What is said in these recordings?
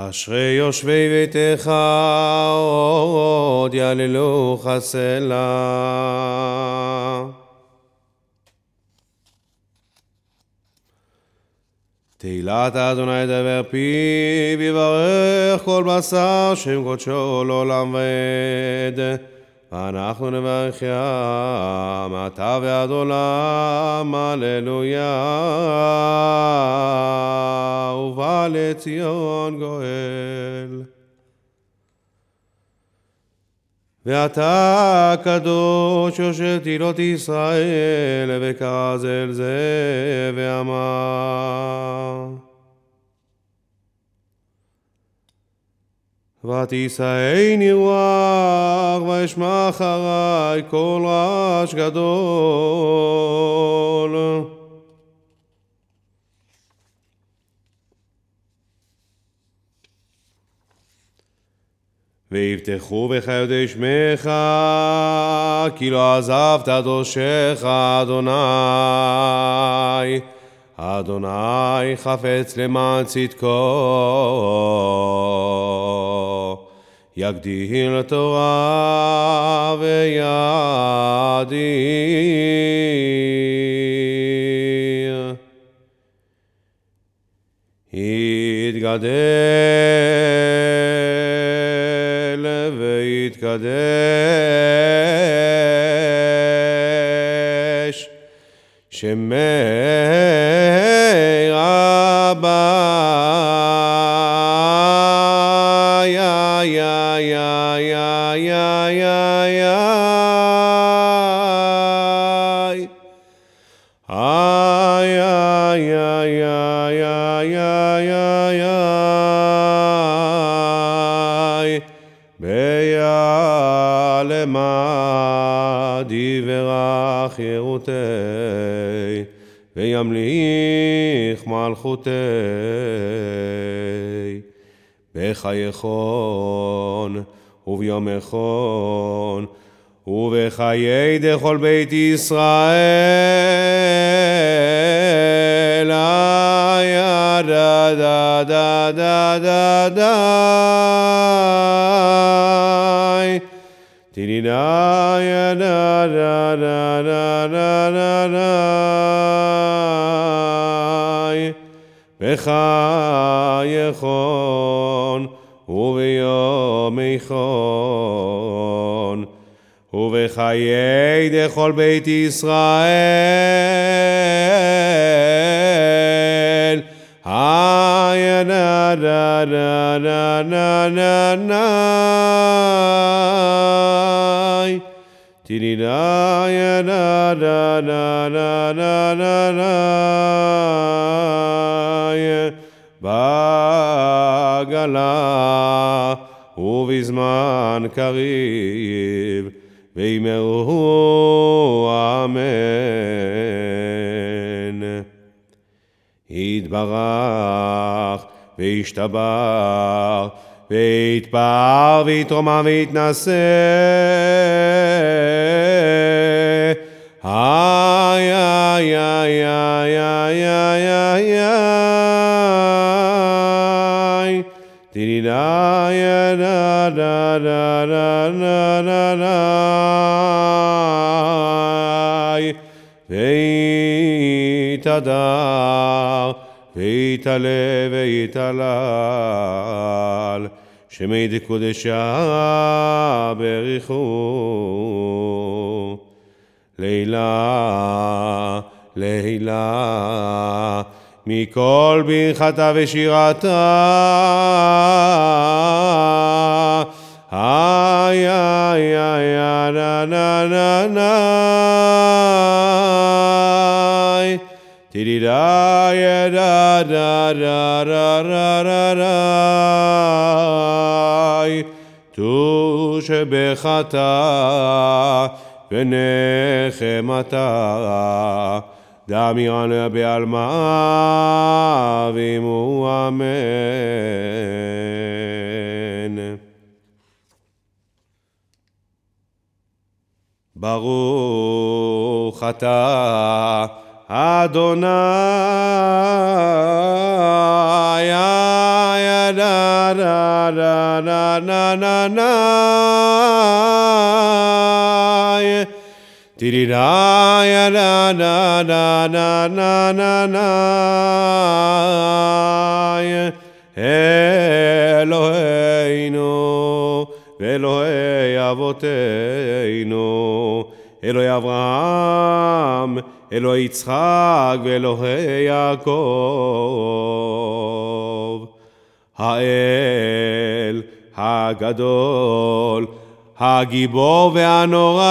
אשרי יושבי ביתך עוד יעללוך סלע. תהילת אדוני דבר פיו יברך כל בשר שם קודשו לעולם ועד. ואנחנו נברך ים, אתה ועד עולם, הללויה, ובא לציון גואל. ואתה הקדוש יושב תהילות ישראל, וקרא זה אל זה, ואמר ותישאני רוח, ואשמע אחרי קול רעש גדול. ויבטחו בך יודעי שמך, כי לא עזבת דורשך, אדוני. אדוני חפץ למען צדקו, יגדיל תורה וידיר. יתגדל ויתקדש שמי רבה יא יא יא יא יא יא יא איי איי איי איי איי איי איי ביעלמה דברה חירותי וימליך מלכותי בחייכון וביומכון ובחיי דכל בית ישראל איה דה דה דה דה דה تيرينا يا نا نا نا نا نا نا نا בחייכון וביומייכון ובחיי דכל בית ישראל. היי נה נה נה נה נה נה תדינאי בעגלה ובזמן קריב ויאמרו אמן. יתברך וישתבח ויתפאר ויתרומם ויתנשא איי איי איי איי איי איי איי תיני דה דה דה דה דה דה דה די. ויתהדר ויתעלה ויתהלל שמיה דקודשא בריך הוא לעילא לעילא מכל ברכתה ושירתה איי איי איי איי נה נה נה נה תידי דה יה דה דה דה דה דה דה דה ט"ו שבחתה ונחמתה, דמירן בעלמא ואימו אמן. ברוך אתה, אדוני, יא נה נה נה נה נה Eloheinu ואלוהי אבותינו, אלוהי אברהם, אלוהי יצחק ואלוהי יעקב. האל הגדול, הגיבור והנורא,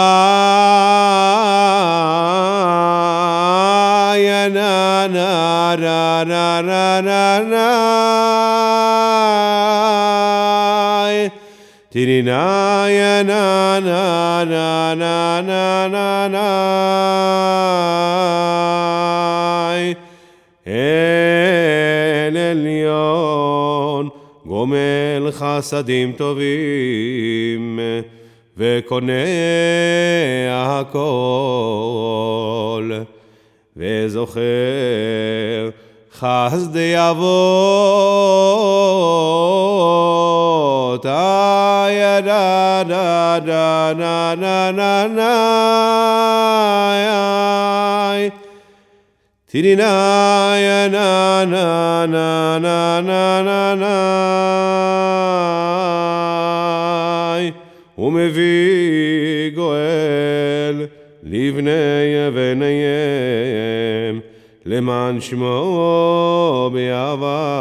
יא נה נה נה נה נה נה נה Tirina ya na na na na na na na El Elyon גומל חסדים טובים וקונה הכל וזוכר חסדי אבות ya da da da na na na na Tirina ya na na na na na na na ומביא גואל לבני בניהם למען שמו באהבה.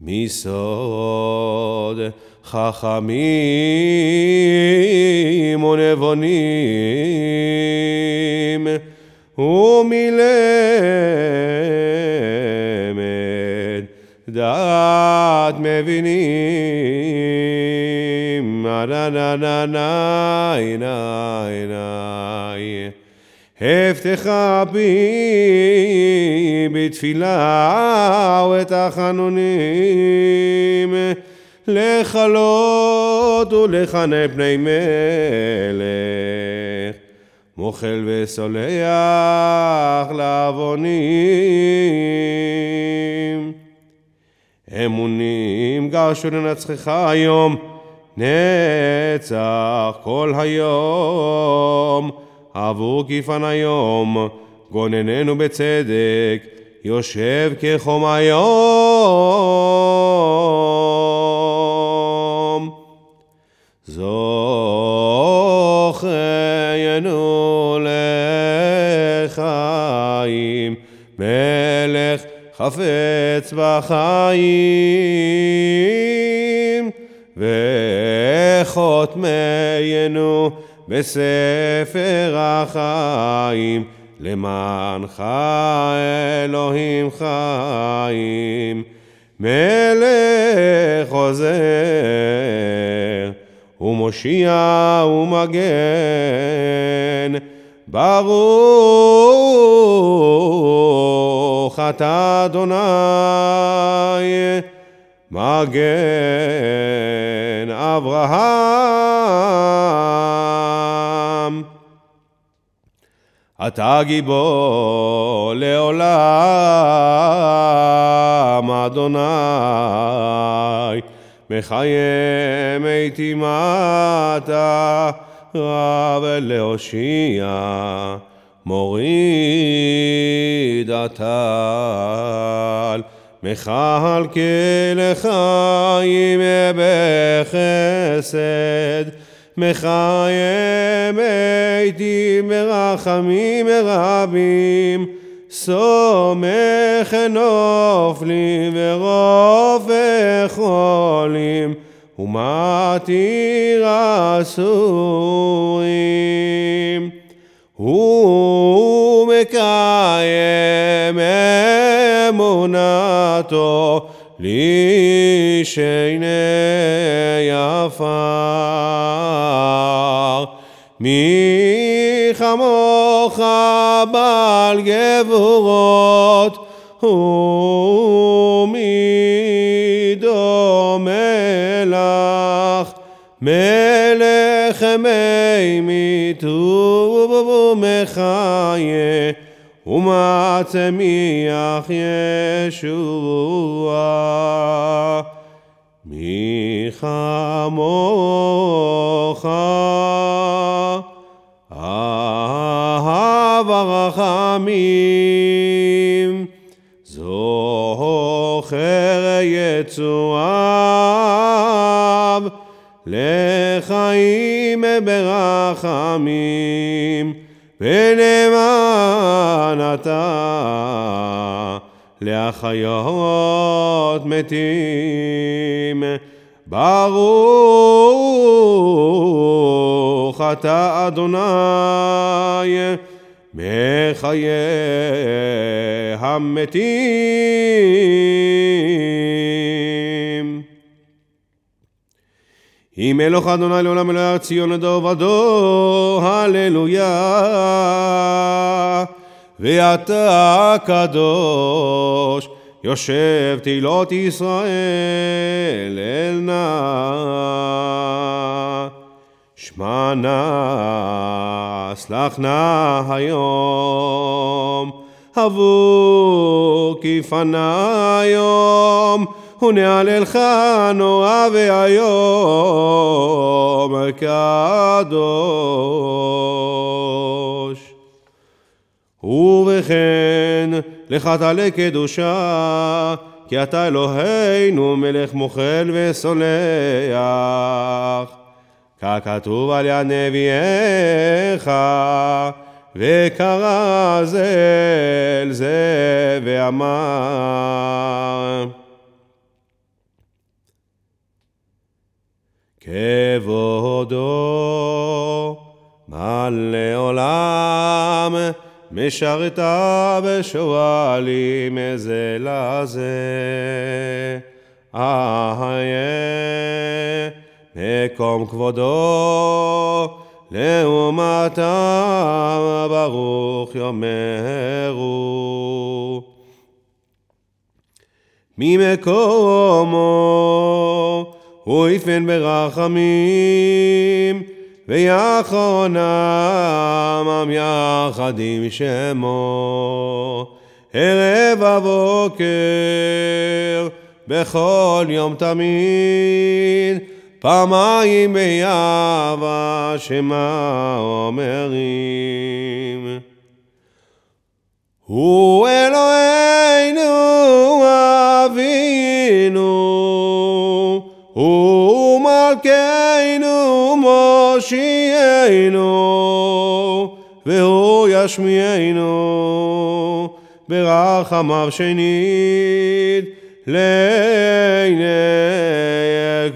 מסוד חכמים ונבונים ומלמד דעת מבינים na na na na na na הבטחה בי בתפילה ותחנונים לכלות ולכנה פני מלך. מוחל וסולח לעוונים אמונים גרשו לנצחך היום נצח כל היום עבור כפן היום, גונננו בצדק, יושב כחום היום. זוכיינו חפץ בחיים, וחותמיינו בספר החיים, למענך אלוהים חיים, מלך עוזר, ומושיע ומגן, ברוך אתה אדוני, מגן אברהם. אתה גיבור לעולם, אדוני, מחיים איתי מטה, רב להושיע, מוריד הטל. מכלכל לחיים בחסד, מחיים עדים ברחמים רבים, סומך נופלים ורופא חולים, ומתיר אסורים. הוא מקיים אמונתו לשני עפר. מי כמוך בעל גבורות ומי מלך מי מיטוב ומחיה ומצמיח ישועה. מי כמוך אהב הרחמים זוכר יצואיו לחיים ברחמים ונאמן אתה להחיות מתים ברוך אתה אדוני מחיי המתים. היא מלוך אדוני לעולם אלוהי הר ציון לדור ודור, הללויה. ואתה הקדוש, יושב תהילות ישראל אל נא. שמע נא, סלח נא היום, עבור כי פנה היום, ונעללך נורא והיום קדוש. ובכן, לך תעלה קדושה, כי אתה אלוהינו מלך מוחל וסולח. ככתוב על יד נביאיך, וקרא זה אל זה ואמר. כבודו מלא עולם, משרתה ושואלים זה לזה. אהיה מקום כבודו, לעומתם ברוך יאמרו. ממקומו הוא יפן ברחמים, ויחונם יחד עם שמו. ערב הבוקר, בכל יום תמיד, פעמיים ביבה שמה אומרים. הוא אלוהינו אבינו, הוא מלכנו מושיענו, והוא ישמיענו ברחמיו שנית לעיני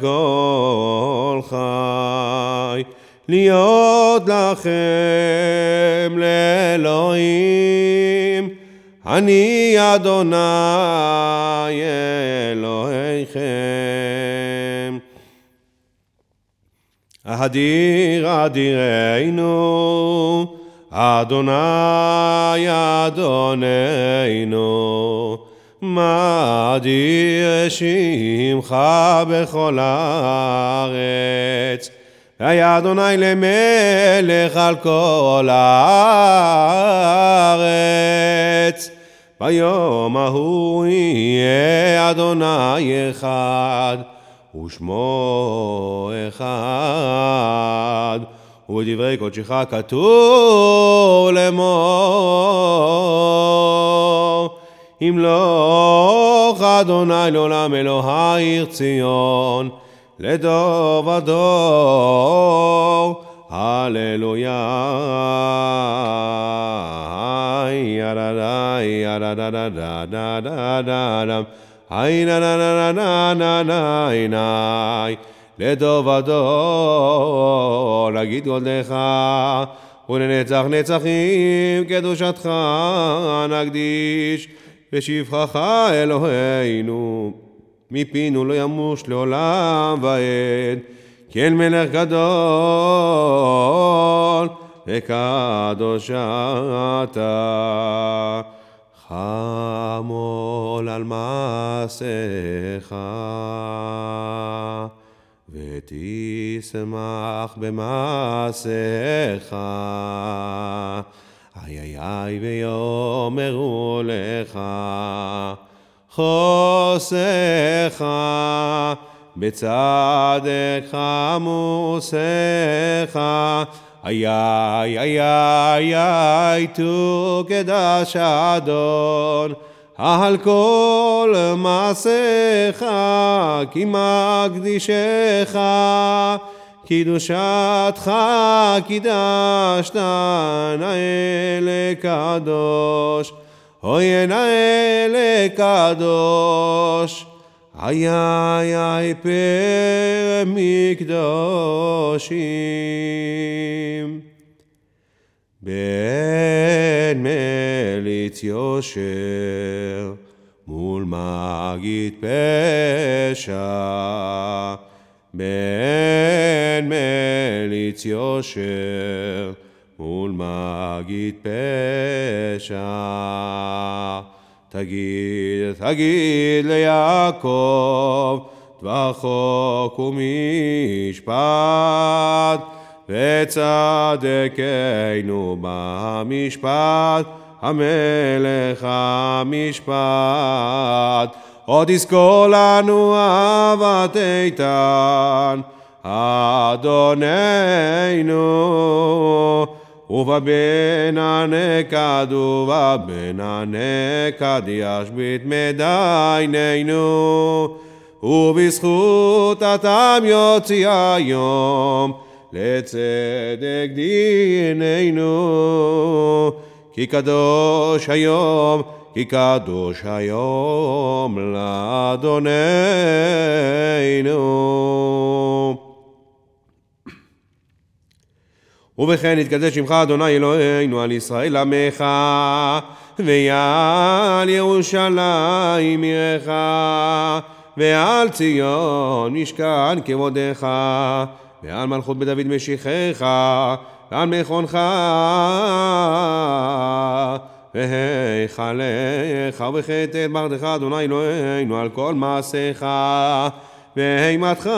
כל חי. להיות לכם לאלוהים, אני אדוני אדיר אדירנו, אדוני אדוננו, מה אדיר שמך בכל הארץ. והיה אדוני למלך על כל הארץ. ביום ההוא יהיה אדוני אחד, ושמו אחד. ובדברי קודשך כתוב לאמור, ימלוך אדוני לעולם אלוהי עיר ציון, לדור ודור, הללויה. היי נה נה נה נה נה נה נה לדור ודור, להגיד גודלך ולנצח נצחים קדושתך נקדיש ושבחך אלוהינו מפינו לא ימוש לעולם ועד. אין מלך גדול וקדוש אתה חמול על מעשיך ותשמח במעשיך. איי איי איי ויאמרו לך חוסך בצדק עמוסך איי איי איי איי איי תוקדש אדון על כל מעשיך כי מקדישך קידושתך קידשת נאה לקדוש. אוי נאה לקדוש איי פר מקדושים בן מליץ יושר מול מגיד פשע. בן מליץ יושר מול מגיד פשע תגיד, תגיד ליעקב דבר חוק ומשפט וצדקנו במשפט המלך המשפט. עוד יזכור לנו אהבת איתן אדוננו ובבן הנקד ישבית מדייננו ובזכות התם יוציא היום לצדק דיננו כי קדוש היום כי קדוש היום לאדוננו ובכן יתקדש שמך אדוני אלוהינו על ישראל עמך ועל ירושלים עירך ועל ציון משכן כבודך ועל מלכות בדוד משיחך ועל מכונך והיכליך ובחטא מרדך אדוני אלוהינו על כל מעשיך והימתך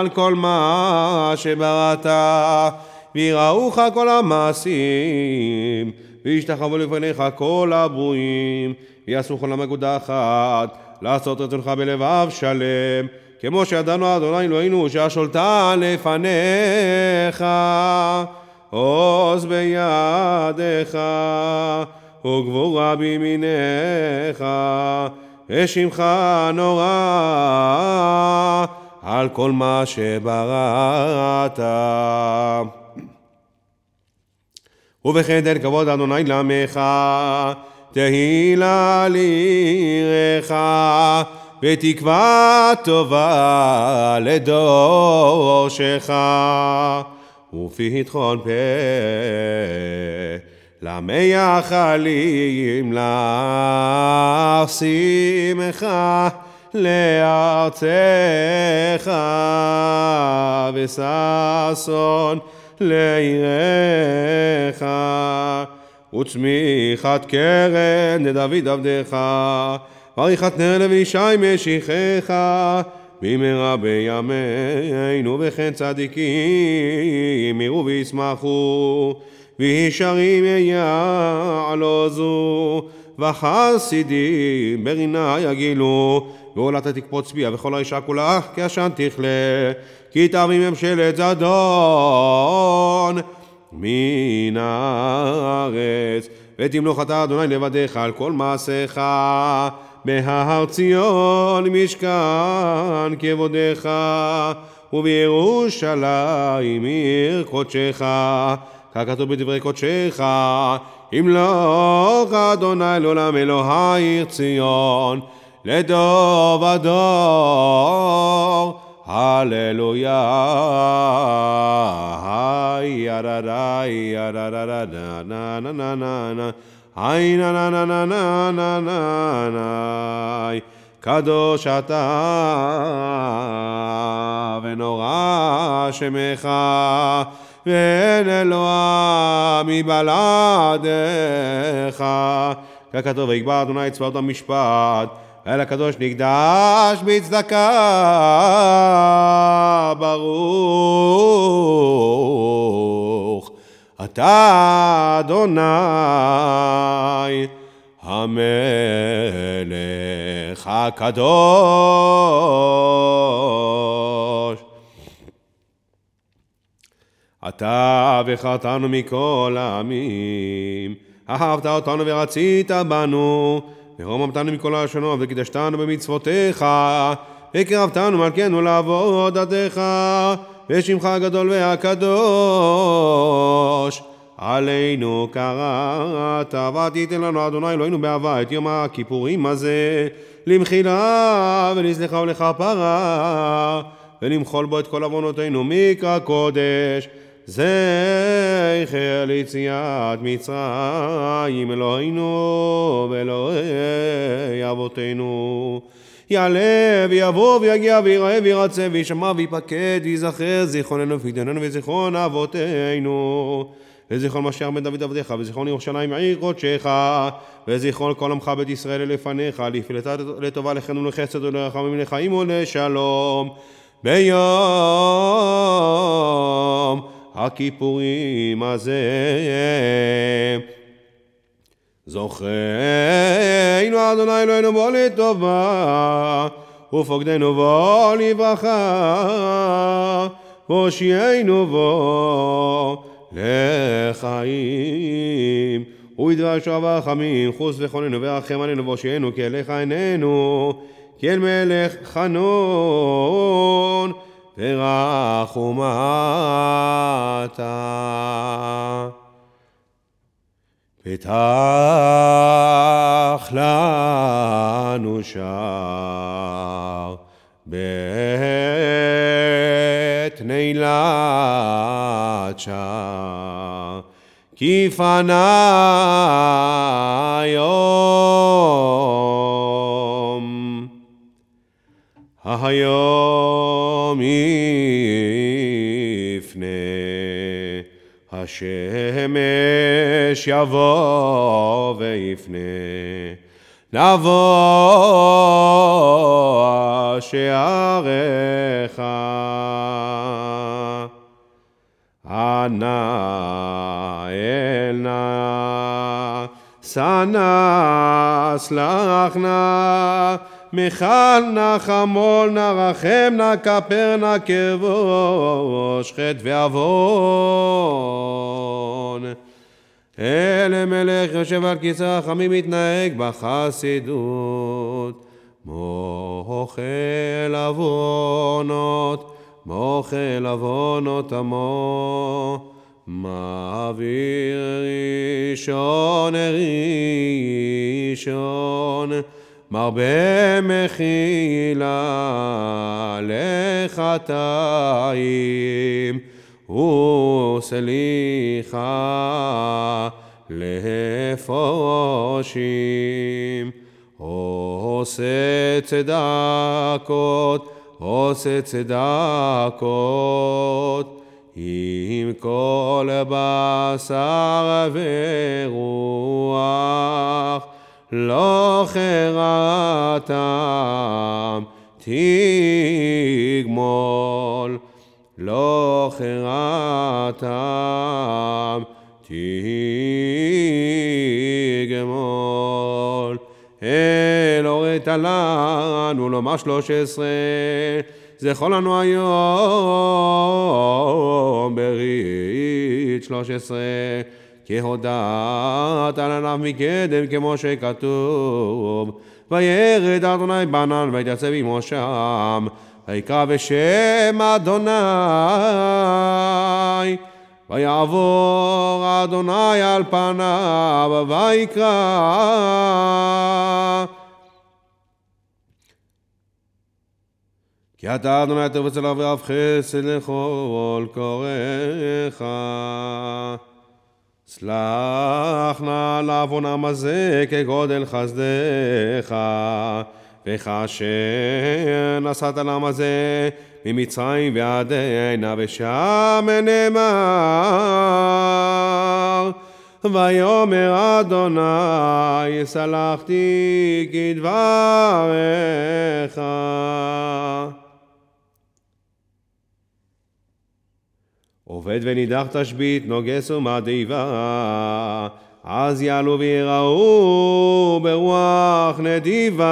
על כל מה שבראת ויראוך כל המעשים וישתחוו לפניך כל הברואים ויעשו כל המגודה אחת לעשות רצונך בלבב שלם כמו שידענו אדוני אלוהינו שהשולטה לפניך עוז בידך וגבורה בימינך ושמך נורא על כל מה שבראת. ובחדר כבוד אדוני לעמך, תהילה לירך, ותקווה טובה לדור שלך, ופתחון פה למייחלים החלים להשמך לארצך וששון לעירך וצמיחת קרן לדוד עבדך ועריכת נר לבישי משיחך במהרה בימינו וכן צדיקים יראו וישמחו וישרים יעלוזו וחסידים ברינה יגילו ועולת תקפוץ ביה וכל האישה כולה כעשן תכלה כי תביא ממשלת זדון מן הארץ. ותמלוך אתה אדוני לבדיך על כל מעשיך. בהר ציון משכן כבודך ובירושלים עיר קודשך. ככתוב בדברי קודשך ימלוך אדוני לעולם אלוהי ציון לדור ודור הללויה היי יררי ירררה נה נה נה נה נה היי נה נה נה נה נה נה נה נה קדוש אתה ונורא שמך ואין אלוה מבלעדיך ככתוב ויקבע אדוני צבאות המשפט אל הקדוש נקדש בצדקה ברוך אתה אדוני המלך הקדוש. אתה בחרתנו מכל העמים, אהבת אותנו ורצית בנו, ורוממתנו מכל הלשונות וקידשתנו במצוותיך, וקרבתנו מלכנו לעבוד עדיך, ושמך הגדול והקדוש. עלינו קראת, ותיתן לנו אדוני אלוהינו באהבה את יום הכיפורים הזה, למחילה ולסליחה ולכפרה, ולמחול בו את כל עוונותינו מקרא קודש. זכר ליציאת מצרים, אלוהינו ואלוהי אבותינו. יעלה ויבוא ויגיע ויראה וירצה וישמע ויפקד ויזכר זיכרוננו ופקדננו וזיכרון אבותינו. וזיכרון משיח בן דוד עבדיך, וזיכרון ירושלים עיר קודשך, וזיכרון כל עמך בית ישראל לפניך, לפלטה לטובה לכן ולחסד ולרחמים לחיים ולשלום. ביום הכיפורים הזה. זוכרנו אדוני אלוהינו בוא לטובה, ופוקדנו בוא לברכה, והושיענו בוא לחיים. ובדבש רחמים, חוס וחוננו ורחם עלינו והושיענו כי אליך עינינו, כי אל מלך חנון ורחומתה. פתח לנו שער בית נעילת שער כי פנה יבוא ויפנה. לבוא שעריך. אנא אל נא שנא סלח נא מיכל נא חמול נא רחם נא כפר נא כבוש חטא ועוון אלה מלך יושב על כיסא החמים מתנהג בחסידות. מוחל עוונות מוחל עוונות עמו. מעביר ראשון ראשון מרבה מחילה לחטאים וסליחה לפושים עושה צדקות עושה צדקות עם כל בשר ורוח לא חרתם תגמול לא חרתם תגמול. אל הורית לנו לומר שלוש עשרה זכור לנו היום ברית שלוש עשרה כי הודעת עליו מקדם כמו שכתוב וירד אדוני בנן ויתייצב עמו שם ויקרא בשם אדוני ויעבור אדוני על פניו ויקרא. כי אתה אדוני טוב אצל אברהם חסד לכל קוראיך. סלח נא לעוונם הזה כגודל חסדך וכאשר נסעת לעם הזה ממצרים ועד הנה ושם נאמר ויאמר אדוני סלחתי כדבריך עובד ונידח תשבית, נוגס ומדיבה, אז יעלו ויראו ברוח נדיבה,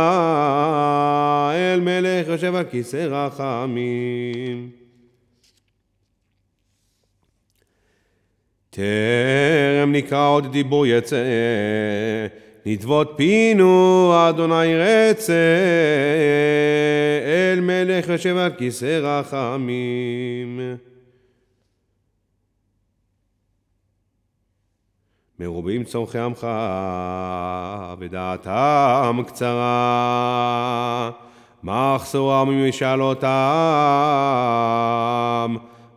אל מלך יושב על כיסא רחמים. טרם נקרא עוד דיבור יצא, נדבות פינו אדוני רצה, אל מלך יושב על כיסא רחמים. מרובים צורכי עמך, ודעתם קצרה, מחסורם ממשאלותם,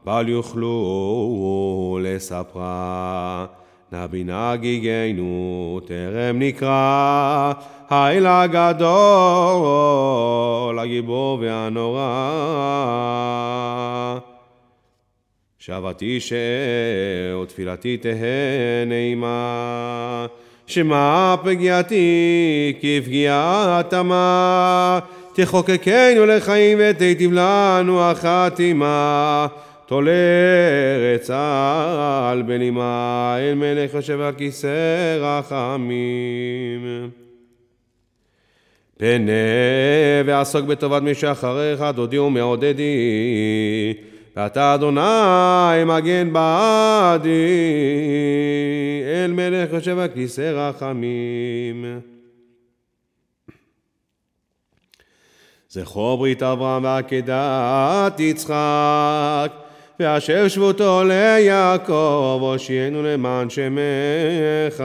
בל יוכלו לספרה. נבינה גיגנו, טרם נקרא, האל הגדול, הגיבור והנורא. שבתי שאר, תפילתי תהא נעימה. שמע פגיעתי כפגיעת עמה, תחוקקנו לחיים ותיטיב לנו החתימה. תולרת על בנימה, אל מלך יושב על כיסא רחמים. פנה ועסוק בטובת מי שאחריך, דודי ומעודדי. ואתה אדוני מגן בעדי, אל מלך יושב על כיסא רחמים. זכור ברית אברהם ועקדת יצחק, ואשר שבותו ליעקב, הושיענו למען שמך.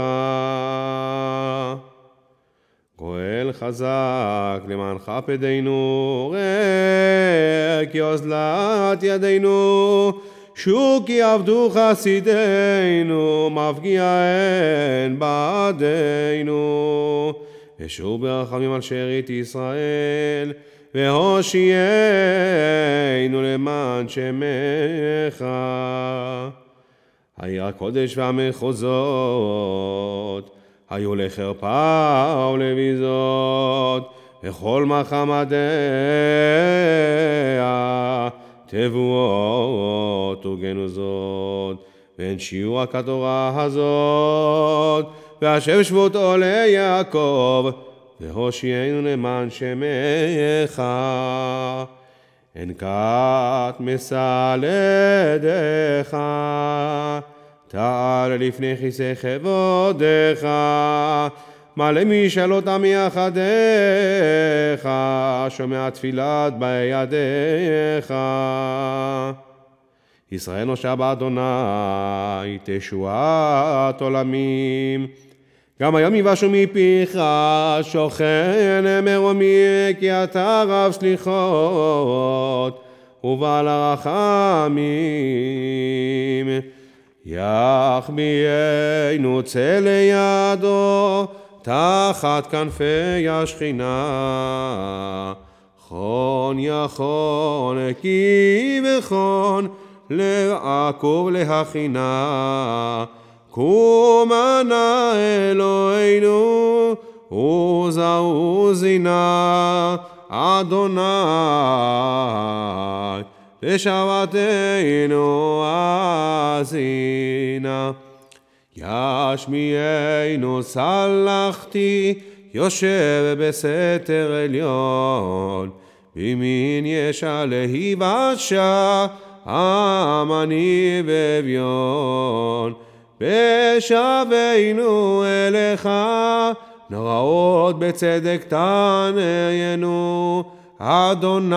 גואל חזק למענך פדינו, ראה כי אוזלת ידינו, שוק כי עבדו חסידינו, מפגיע הן בעדינו. ושוב ברחמים על שארית ישראל, והושיענו למען שמך. העיר הקודש והמחוזות, היו לחרפה ולביזות, וכל מחמדיה תבואות וגנוזות, ואין שיעור הכתורה הזאת, והשם שבותו ליעקב, והושיענו למען שמך. אין כת מסלדך. תעל לפני כיסא כבודך, מלא משאלות עמי יחדיך, שומע תפילת באי ידיך. ישראל נושע באדוני, תשועת עולמים. גם היום יבשו מפיך, שוכן מרומי, כי אתה רב סליחות, ובעל הרחמים. יחמיאנו צא לידו, תחת כנפי השכינה. חון יכון כי וכון, לעקוב להכינה. קומה נא אלוהינו, עוזה עוזינה, אדוני. ושבתנו אזינה. ישמיענו סלחתי, יושב בסתר עליון, במין ישע להיוושע, עמני ואביון. בשבנו אליך, נוראות בצדק תעניינו. אדוני,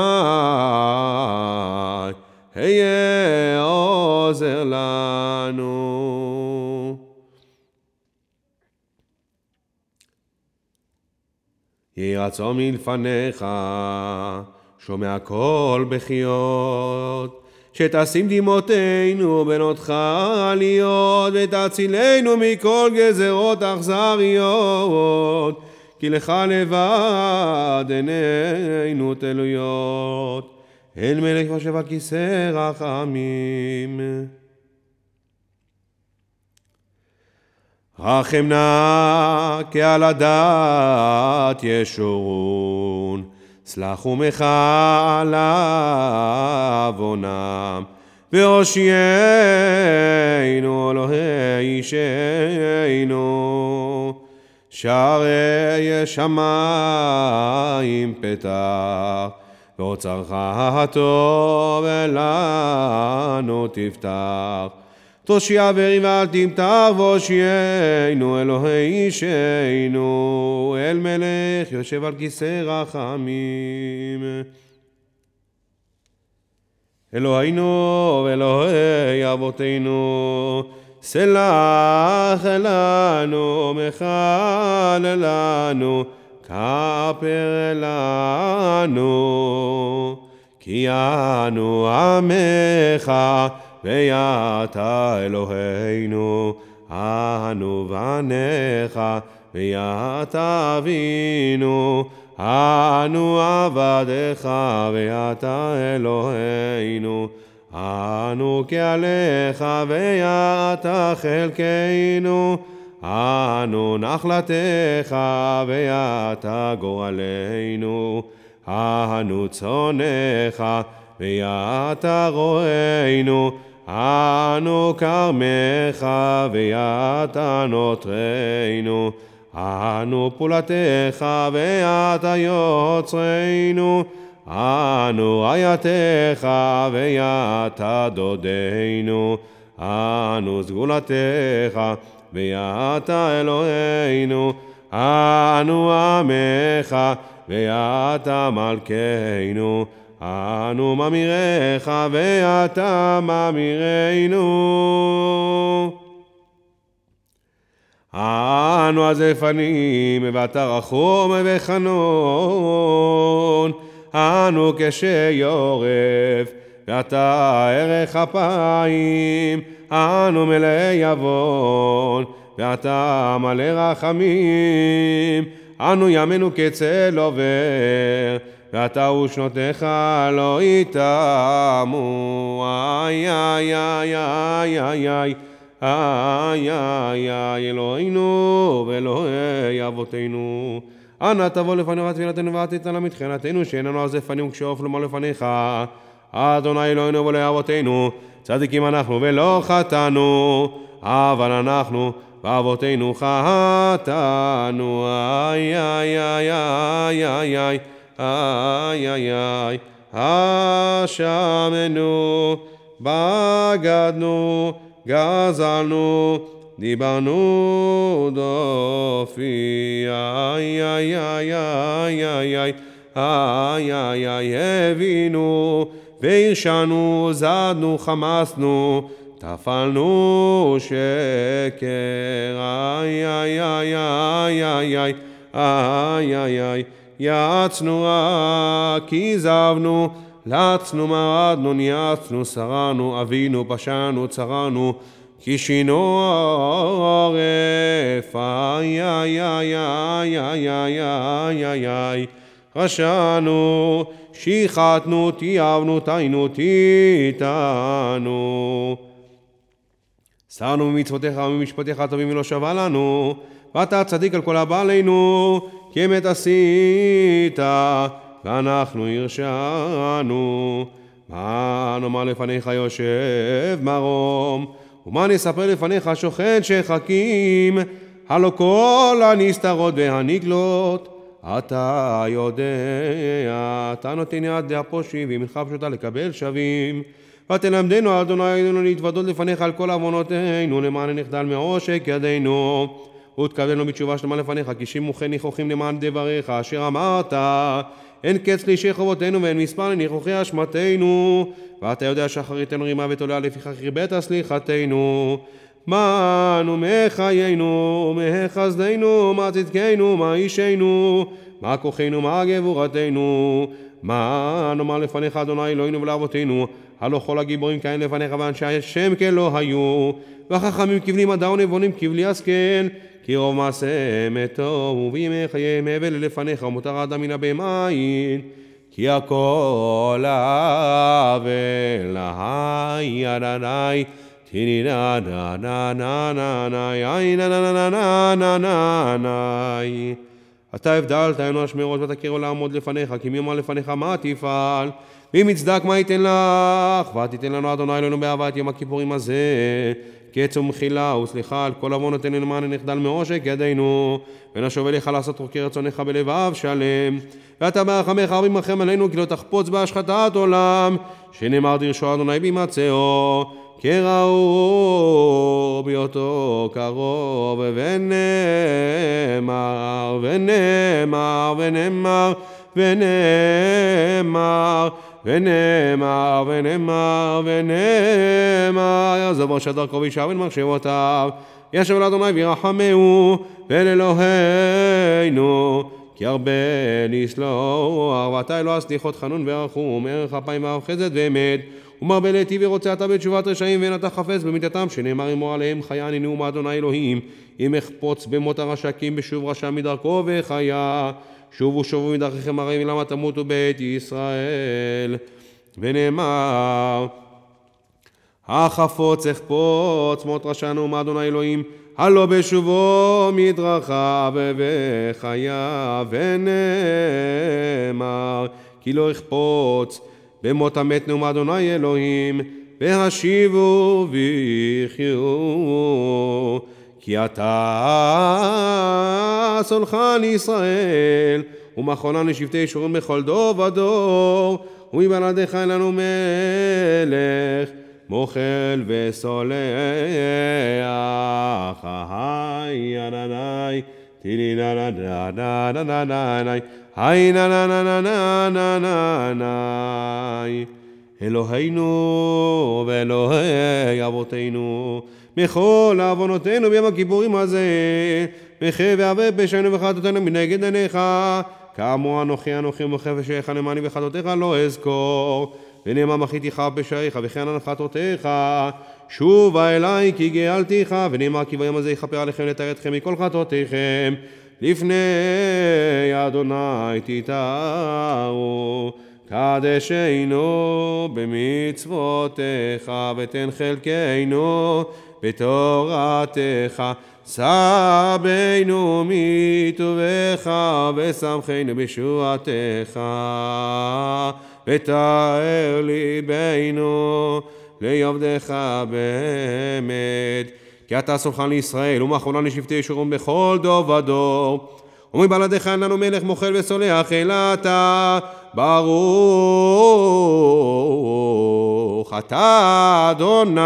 יהי רצון מלפניך, שומע קול בחיות, שתשים דמעותינו בנותך עליות, ותצילנו מכל גזרות אכזריות. כי לך לבד עינינו תלויות, אל מלך יושב על כיסא רחמים. רחם נא כעל הדעת ישורון, סלח ומחה עוונם, והושיענו אלוהי אישנו, שערי שמיים פתח, ואוצרך הטוב לנו תפתח. תושיע ורי ואל תמתח והושיענו אלוהי אישנו, אל מלך יושב על כיסא רחמים. אלוהינו ואלוהי אבותינו, סלח לנו, מחל לנו, כפר לנו, כי אנו עמך, ואתה אלוהינו, אנו בניך, ואתה אבינו, אנו עבדיך ואתה אלוהינו, אנו כעליך ואתה חלקנו, אנו נחלתך ואתה גורלנו, אנו צונך ואתה רואינו, אנו כרמך ואתה נותרנו. אנו פעולתך ואתה יוצרנו, אנו רעייתך ואתה דודנו, אנו סגולתך ואתה אלוהינו, אנו עמך ואתה מלכנו, אנו ממירך ואתה ממירנו. אנו הזפנים, ואתה רחום וחנון, אנו כשיורף, ואתה ערך אפיים, אנו מלאי עוון, ואתה מלא רחמים, אנו ימינו כצל עובר, ואתה ושנותיך לא יתמו, איי איי איי איי איי איי איי איי איי אלוהינו ואלוהי אבותינו. אנא תבוא לפניך תפילתנו ותיתן לה מתחינתנו שאין לנו עז לפנים כשעוף לומר לפניך. אדוני אלוהינו ואלוהי אבותינו צדיקים אנחנו ולא חטאנו אבל אנחנו ואבותינו חטאנו איי איי איי איי איי איי איי איי אשמנו בגדנו גזלנו, דיברנו דופי, איי איי איי איי איי איי איי איי איי הבינו, והרשענו, זדנו, חמסנו, טפלנו שקר, איי איי איי איי איי איי איי איי יעצנו רק, כיזבנו, לצנו, מרדנו, ניאצנו, שרנו, אבינו, פשענו, צרנו, כשינו עורף, איי איי איי איי איי איי איי איי רשענו, שיחתנו, תיעבנו, תיינו, תיתנו. סרנו ממצוותיך וממשפטיך הטובים ולא שווה לנו, ואתה צדיק על כל הבא עלינו, כי אמת עשית. ואנחנו הרשענו. מה נאמר לפניך יושב מרום, ומה נספר לפניך שוכן שחכים, הלא כל הנסתרות והנגלות. אתה יודע, אתה נותן יד להפושעים וימינך פשוטה לקבל שווים. ותלמדנו, אדוני אלוהינו, להתוודות לפניך על כל עוונותינו, למען נחדל מעושק ידינו. ותקבלנו בתשובה שלמה לפניך, כי שימוכי ניחוחים למען דבריך, אשר אמרת, אין קץ לאישי חובותינו ואין מספר לניחוחי אשמתנו. ואתה יודע שאחריתנו רימה ותולעה לפיכך הרבית סליחתנו. מה אנו מחיינו, מחסדנו, מה צדקנו, מה אישנו, מה כוחנו, מה גבורתנו. מה נאמר לפניך, אדוני אלוהינו ולאבותינו, הלא כל הגיבורים כאין לפניך ואנשי השם כלא היו, והחכמים כבלי מדע ונבונים כבלי השכל. כי רוב מעשיהם טוב, ובימי חייהם הבל לפניך, ומותר האדם מן הבהמה אין. כי הכל אבל, היי אדוני, תיני נה נה נה נה נה נה נה נה נה נה נה נה אתה הבדלת אנוש מראש ותכירו לעמוד לפניך, כי מי אמר לפניך מה תפעל? ואם יצדק מה ייתן לך? ותיתן לנו אדוני אלוהינו באהבה את יום הכיפורים הזה. קץ ומחילה וסליחה על כל עוונותינו למען נחדל מעושק ידינו, ונשוב אליך לעשות חוקי רצונך בלבב שלם. ואתה ברחמך ובמחם עלינו כי לא תחפוץ בהשחתת עולם, שנאמר דרשו אדוני בהימצאו. כראו בהיותו קרוב ונאמר ונאמר ונאמר ונאמר ונאמר ונאמר ונאמר יעזוב ראש דרכו וישאר בין מחשבותיו. ישב לאדוני וירחמהו ולאלוהינו כי הרבה לסלוח ועתה אלוה סליחות חנון ורחום ערך אפיים ואף חסד ואמת. ומרבה להיטיב ורוצה אתה בתשובת רשעים ואין אתה חפץ במיתתם שנאמר אמור עליהם חיה אני נאום אדוני אלוהים. אם אחפוץ במות הרשעים בשוב רשע מדרכו וחיה שובו שובו מדרככם הרי למה תמותו בית ישראל ונאמר החפוץ אחפוץ מות רשע נאום אדוני אלוהים הלא בשובו מדרכיו וחיה ונאמר כי לא אחפוץ במות המת נאום אדוני אלוהים, והשיבו ויחיו. כי אתה סולחן ישראל, ומכונה לשבטי ישורון בכל דור ודור, ומבלעדיך אין לנו מלך, מוכל וסולח. היי אדוני, תילי נה נה נה נה נה נה היי נה נה נה נה נה נה נה נה אלוהינו ואלוהי אבותינו מכל עוונותינו ביום הכיפורים הזה מחה ועבה פשענו וחטאותינו מנגד עיניך כאמור אנוכי אנוכי ומחה ושעך למעני וחטאותיך לא אזכור. ונאמר מחיתיך פשעיך וכן על חטאותיך. שובה אליי כי גאלתיך. ונאמר כי ביום הזה יכפר עליכם לתאר אתכם מכל חטאותיכם. לפני אדוני תתארו, קדשנו במצוותיך, ותן חלקנו בתורתך. סבנו מטובך, ושמחנו בשועתך. ותאר ליבנו לעבדך באמת. כי אתה סולחן לישראל, ומאחרונה לשבטי ישורון בכל דור ודור. ומבלעדיך אין לנו מלך מוחל וסולח, אלא אתה ברוך אתה אדוני.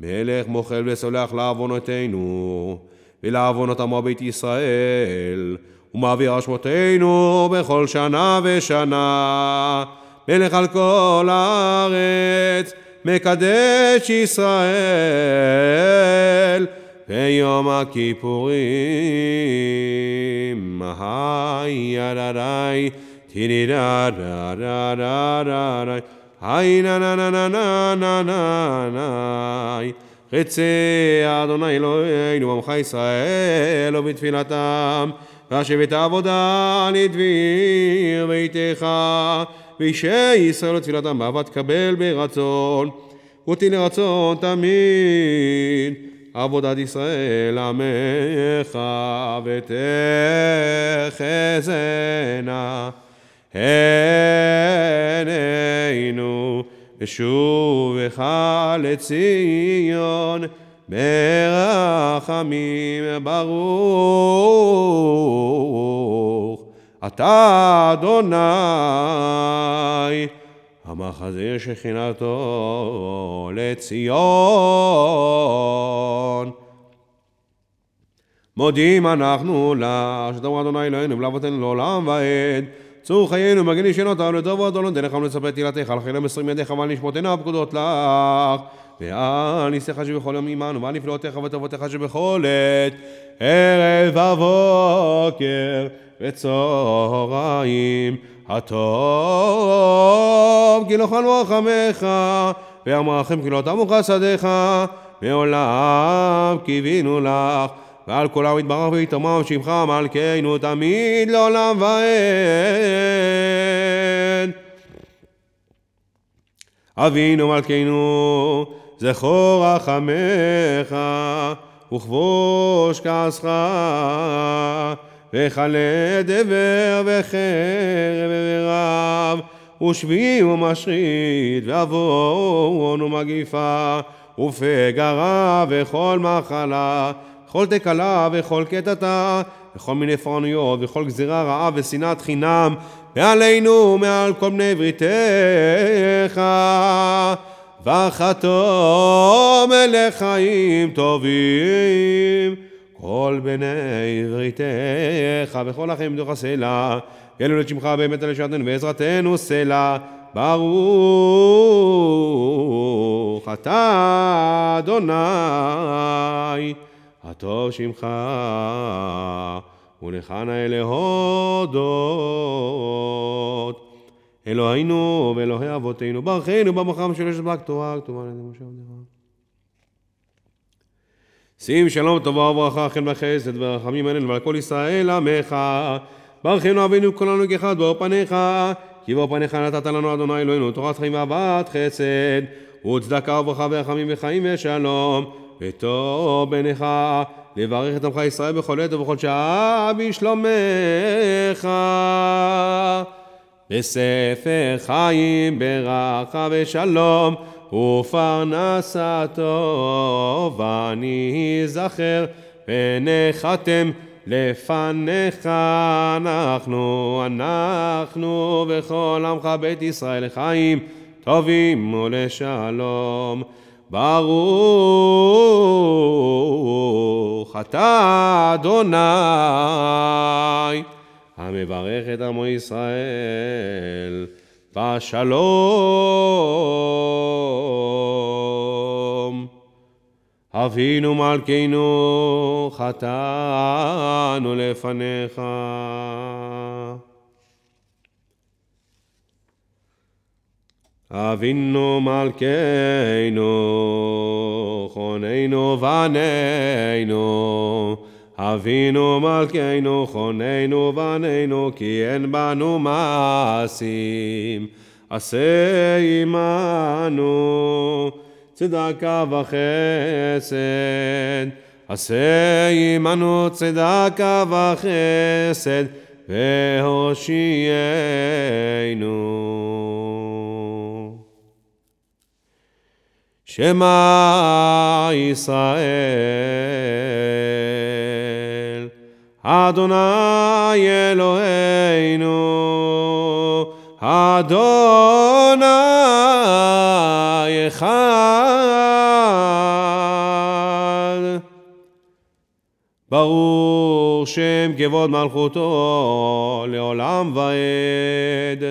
מלך מוחל וסולח לעוונותינו, ולעוונות עמו בית ישראל, ומעביר אשמותינו בכל שנה ושנה. מלך על כל הארץ, מקדש ישראל ביום הכיפורים. היי ידעי תיני דה דה דה דה דה דה היי נה נה נה נה נה נה נה נה חצי אדוני אלוהינו עמך ישראל ובתפילתם והשב את העבודה לדביר ביתך ואישי ישראל לתפילתם באהבה תקבל ברצון, אותי לרצון תמיד. עבודת ישראל עמך ותחזנה עינינו ושובך לציון ברחמים ברוך אתה אדוני, המחזיר שכינתו לציון. מודים אנחנו לך, שתאמר אדוני אלוהינו ולאבותינו לעולם ועד. צור חיינו, מגן אישנו אותנו לטוב ואדונו, נותן לך ולספר תהילתך, על חילם עשרים ידיך ועל נשמותינו הפקודות לך. ועל ניסיך שבכל יום עמנו, ועל נפלאותיך וטובותיך שבכל עת, ערב ובוקר. וצהריים הטוב כי לא חלו רחמך וירמרחם כי לא תמו חסדיך מעולם קיווינו לך ועל כל העם יתברך ויתרומם שמך מלכנו תמיד לעולם ועד אבינו מלכנו זכור רחמך וכבוש כעסך, וכלה דבר וחרב ורב, ושבי ומשחית, ועוון ומגיפה, ופגע רע וכל מחלה, כל תקלה וכל קטטה, וכל מיני פרענויות, וכל גזירה רעה ושנאת חינם, מעלינו ומעל כל בני בריתך. וחתום אלה חיים טובים, כל בני בריתך, וכל החיים בתוך הסלע, ילו לשמך באמת על שעתנו ועזרתנו סלע, ברוך אתה אדוני, הטוב שמך, ולך נאה להודות. אלוהינו ואלוהי אבותינו, ברכנו במוחם של אשת בלק תורה, כתובה על ידי משה עבדך. שים שלום טובה וברכה, חן וחסד ורחמים עלינו ועל כל ישראל עמך. ברכנו אבינו כולנו כאחד באור פניך, כי באור פניך נתת לנו אדוני אלוהינו תורת חיים ואהבת חסד, וצדקה וברכה ורחמים וחיים ושלום, וטוב בעיניך לברך את עמך ישראל בכל עת ובכל שעה בשלומך. בספר חיים ברכה ושלום ופרנסה טובה ניזכר ונחתם לפניך אנחנו, אנחנו וכל עמך בית ישראל לחיים טובים ולשלום. ברוך אתה אדוני המברך את עמו ישראל בשלום. אבינו מלכנו חטאנו לפניך. אבינו מלכנו חוננו בנינו. אבינו מלכנו חוננו בנינו כי אין בנו מעשים. עשה עמנו צדקה וחסד. עשה עמנו צדקה וחסד והושיענו שמע ישראל אדוני אלוהינו אדוני אחד ברוך שם כבוד מלכותו לעולם ועד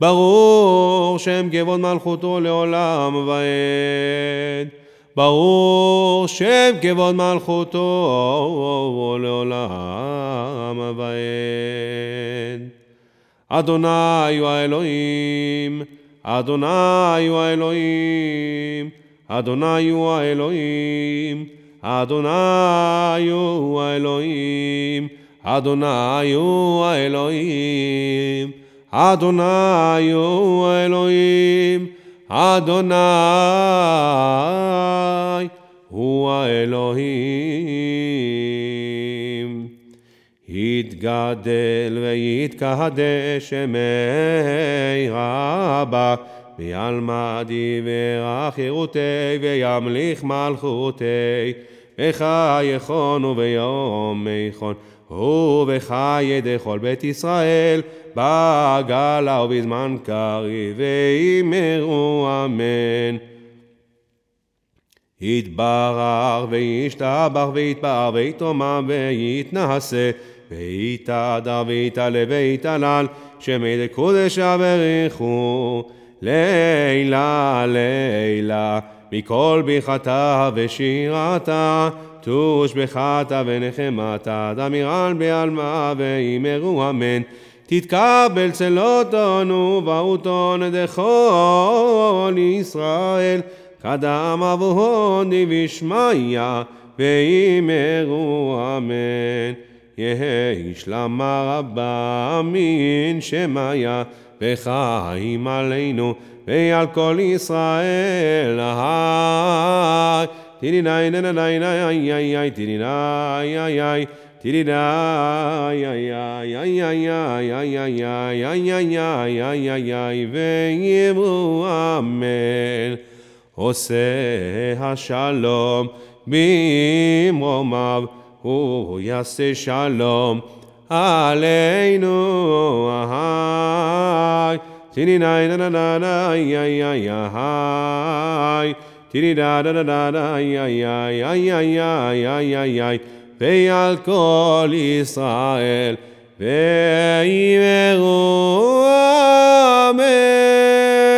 ברוך שם כבוד מלכותו לעולם ועד. ברוך שם כבוד מלכותו לעולם ועד. אדוני הוא האלוהים, אדוני הוא האלוהים, אדוני הוא האלוהים, אדוני הוא האלוהים, אדוני הוא האלוהים. אדוני הוא האלוהים, אדוני הוא האלוהים. יתגדל ויתקדש שמי רבה, ורח חירותי וימליך מלכותי, וחייכון וביום מיכון. ובחיי כל בית ישראל, בגלה ובזמן קריב, ואמרו אמן. יתברך וישתבח ויתפאר ויתרומם ויתנשא ויתהדר ויתעלה ויתהלל שמי דקודש אבריחו לילה לילה מכל ברכתה ושירתה תושבחתה ונחמתה דמירן בעלמה ואמרו אמן. תתקבל צלותנו ובאותון דכל ישראל. קדם אבוהון דבשמיא ואמרו אמן. יהי שלמה רבה מן שמיא וחיים עלינו ועל כל ישראל היי Tirinai na na na na ay ay ay tirinai ay ay tirinai ay ay ay ay ay ay ay ay ay ay ay ay ay ay ויאמרו אמן עושה השלום במרומיו הוא יעשה שלום עלינו אהי tirinai na na na na ay ay ay ay Tiri da da da da da ay ay ay ay ay ay ay ay ay ועל כל ישראל ויאמרו אמן.